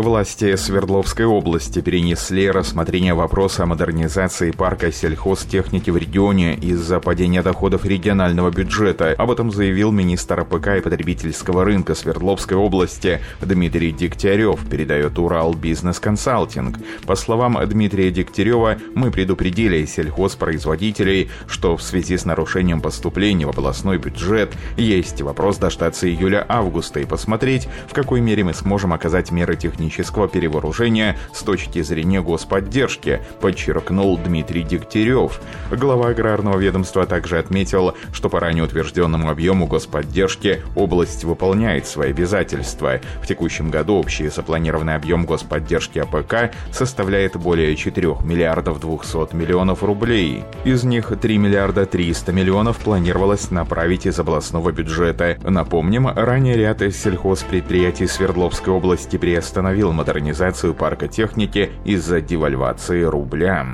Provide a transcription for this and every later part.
Власти Свердловской области перенесли рассмотрение вопроса о модернизации парка сельхозтехники в регионе из-за падения доходов регионального бюджета. Об этом заявил министр АПК и потребительского рынка Свердловской области Дмитрий Дегтярев, передает Урал Бизнес Консалтинг. По словам Дмитрия Дегтярева, мы предупредили сельхозпроизводителей, что в связи с нарушением поступлений в областной бюджет есть вопрос дождаться июля-августа и посмотреть, в какой мере мы сможем оказать меры технического технического перевооружения с точки зрения господдержки, подчеркнул Дмитрий Дегтярев. Глава аграрного ведомства также отметил, что по ранее утвержденному объему господдержки область выполняет свои обязательства. В текущем году общий запланированный объем господдержки АПК составляет более 4 миллиардов 200 миллионов рублей. Из них 3 миллиарда 300 миллионов планировалось направить из областного бюджета. Напомним, ранее ряд сельхозпредприятий Свердловской области приостановили остановил модернизацию парка техники из-за девальвации рубля.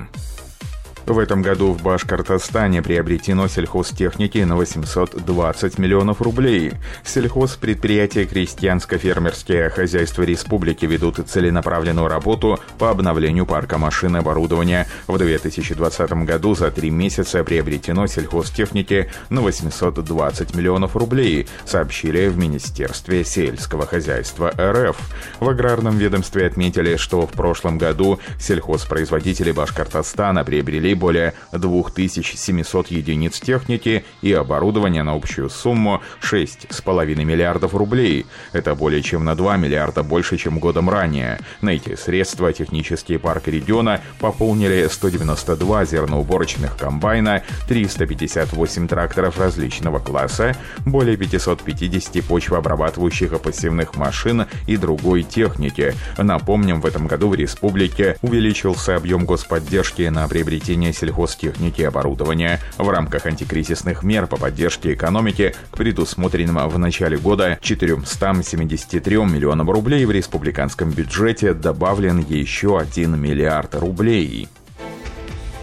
В этом году в Башкортостане приобретено сельхозтехники на 820 миллионов рублей. Сельхозпредприятия крестьянско-фермерские хозяйства республики ведут целенаправленную работу по обновлению парка машин и оборудования. В 2020 году за три месяца приобретено сельхозтехники на 820 миллионов рублей, сообщили в Министерстве сельского хозяйства РФ. В аграрном ведомстве отметили, что в прошлом году сельхозпроизводители Башкортостана приобрели более 2700 единиц техники и оборудования на общую сумму 6,5 миллиардов рублей. Это более чем на 2 миллиарда больше, чем годом ранее. На эти средства технический парк региона пополнили 192 зерноуборочных комбайна, 358 тракторов различного класса, более 550 почвообрабатывающих и пассивных машин и другой техники. Напомним, в этом году в республике увеличился объем господдержки на приобретение приобретения сельхозтехники и оборудования в рамках антикризисных мер по поддержке экономики к предусмотренным в начале года 473 миллионам рублей в республиканском бюджете добавлен еще 1 миллиард рублей.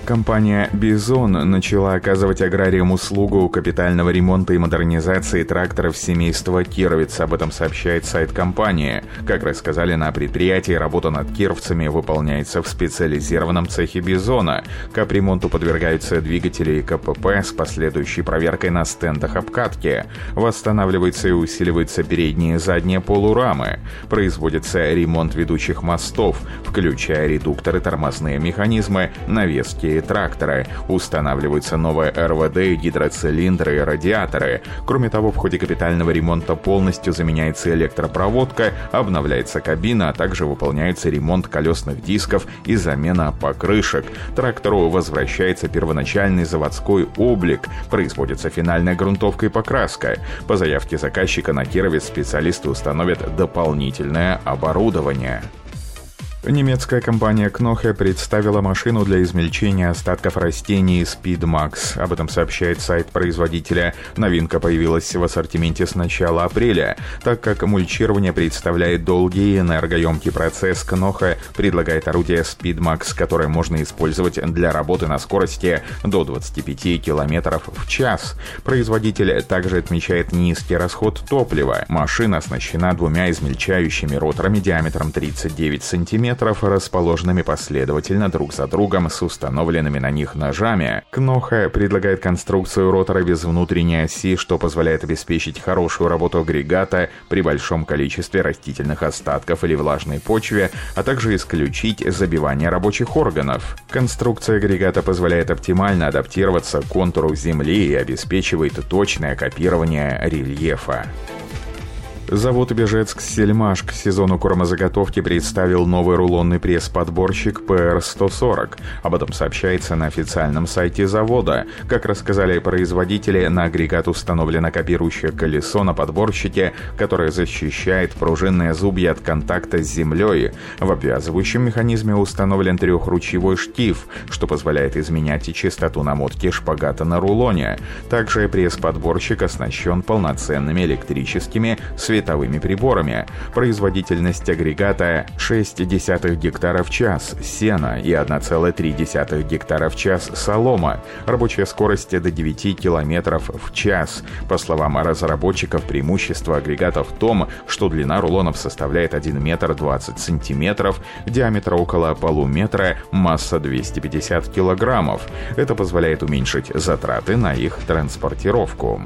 Компания «Бизон» начала оказывать аграриям услугу капитального ремонта и модернизации тракторов семейства Кировец. Об этом сообщает сайт компании. Как рассказали на предприятии, работа над кировцами выполняется в специализированном цехе «Бизона». Капремонту подвергаются двигатели и КПП с последующей проверкой на стендах обкатки. Восстанавливается и усиливается передние и задние полурамы. Производится ремонт ведущих мостов, включая редукторы, тормозные механизмы, навески и тракторы. Устанавливаются новые РВД, гидроцилиндры и радиаторы. Кроме того, в ходе капитального ремонта полностью заменяется электропроводка, обновляется кабина, а также выполняется ремонт колесных дисков и замена покрышек. Трактору возвращается первоначальный заводской облик, производится финальная грунтовка и покраска. По заявке заказчика на Кирове специалисты установят дополнительное оборудование. Немецкая компания Knoche представила машину для измельчения остатков растений Speedmax. Об этом сообщает сайт производителя. Новинка появилась в ассортименте с начала апреля. Так как мульчирование представляет долгий и энергоемкий процесс, Knoche предлагает орудие Speedmax, которое можно использовать для работы на скорости до 25 км в час. Производитель также отмечает низкий расход топлива. Машина оснащена двумя измельчающими роторами диаметром 39 см метров, расположенными последовательно друг за другом с установленными на них ножами. Кноха предлагает конструкцию ротора без внутренней оси, что позволяет обеспечить хорошую работу агрегата при большом количестве растительных остатков или влажной почве, а также исключить забивание рабочих органов. Конструкция агрегата позволяет оптимально адаптироваться к контуру Земли и обеспечивает точное копирование рельефа. Завод Бежецк Сельмаш к сезону кормозаготовки представил новый рулонный пресс-подборщик PR-140. Об этом сообщается на официальном сайте завода. Как рассказали производители, на агрегат установлено копирующее колесо на подборщике, которое защищает пружинные зубья от контакта с землей. В обвязывающем механизме установлен трехручевой штиф, что позволяет изменять частоту намотки шпагата на рулоне. Также пресс-подборщик оснащен полноценными электрическими световыми световыми приборами. Производительность агрегата 0,6 гектара в час сена и 1,3 гектара в час солома. Рабочая скорость до 9 километров в час. По словам разработчиков, преимущество агрегата в том, что длина рулонов составляет 1 метр 20 сантиметров, диаметр около полуметра, масса 250 килограммов. Это позволяет уменьшить затраты на их транспортировку.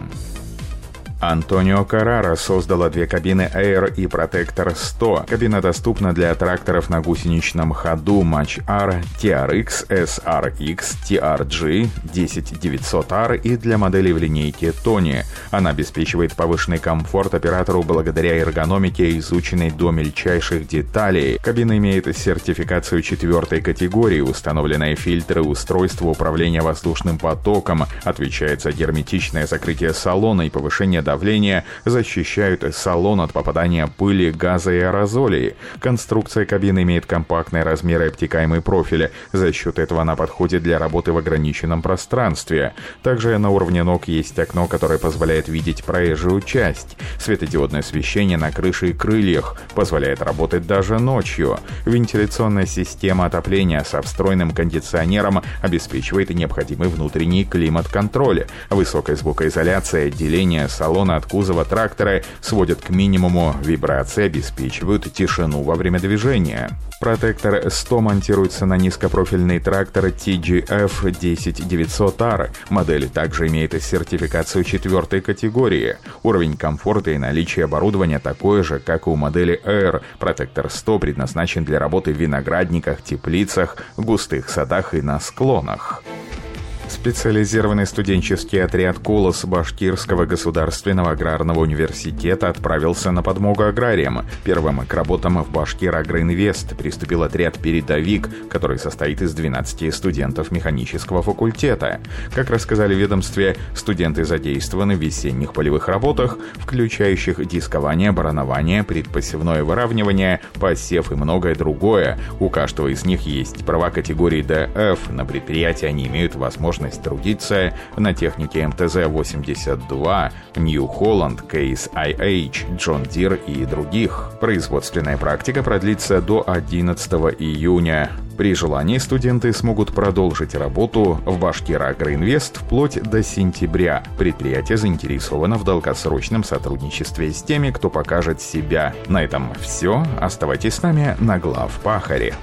Антонио Каррара создала две кабины Air и Protector 100. Кабина доступна для тракторов на гусеничном ходу Match R, TRX, SRX, TRG, 10900R и для моделей в линейке Tony. Она обеспечивает повышенный комфорт оператору благодаря эргономике, изученной до мельчайших деталей. Кабина имеет сертификацию четвертой категории, установленные фильтры устройства управления воздушным потоком, отвечает за герметичное закрытие салона и повышение давления защищают салон от попадания пыли, газа и аэрозолей. Конструкция кабины имеет компактные размеры и обтекаемый профиль. За счет этого она подходит для работы в ограниченном пространстве. Также на уровне ног есть окно, которое позволяет видеть проезжую часть. Светодиодное освещение на крыше и крыльях позволяет работать даже ночью. Вентиляционная система отопления со встроенным кондиционером обеспечивает необходимый внутренний климат-контроль. Высокая звукоизоляция, отделение салона салона от кузова трактора сводят к минимуму вибрации, обеспечивают тишину во время движения. Протектор 100 монтируется на низкопрофильный трактор TGF 10900R. Модель также имеет сертификацию четвертой категории. Уровень комфорта и наличие оборудования такое же, как и у модели Air. Протектор 100 предназначен для работы в виноградниках, теплицах, густых садах и на склонах. Специализированный студенческий отряд «Колос» Башкирского государственного аграрного университета отправился на подмогу аграриям. Первым к работам в Башкир Агроинвест приступил отряд «Передовик», который состоит из 12 студентов механического факультета. Как рассказали в ведомстве, студенты задействованы в весенних полевых работах, включающих дискование, баранование, предпосевное выравнивание, посев и многое другое. У каждого из них есть права категории ДФ. На предприятии они имеют возможность возможность трудиться на технике МТЗ-82, New Holland, Case IH, John Deere и других. Производственная практика продлится до 11 июня. При желании студенты смогут продолжить работу в Башкир Агроинвест вплоть до сентября. Предприятие заинтересовано в долгосрочном сотрудничестве с теми, кто покажет себя. На этом все. Оставайтесь с нами на глав Пахаре.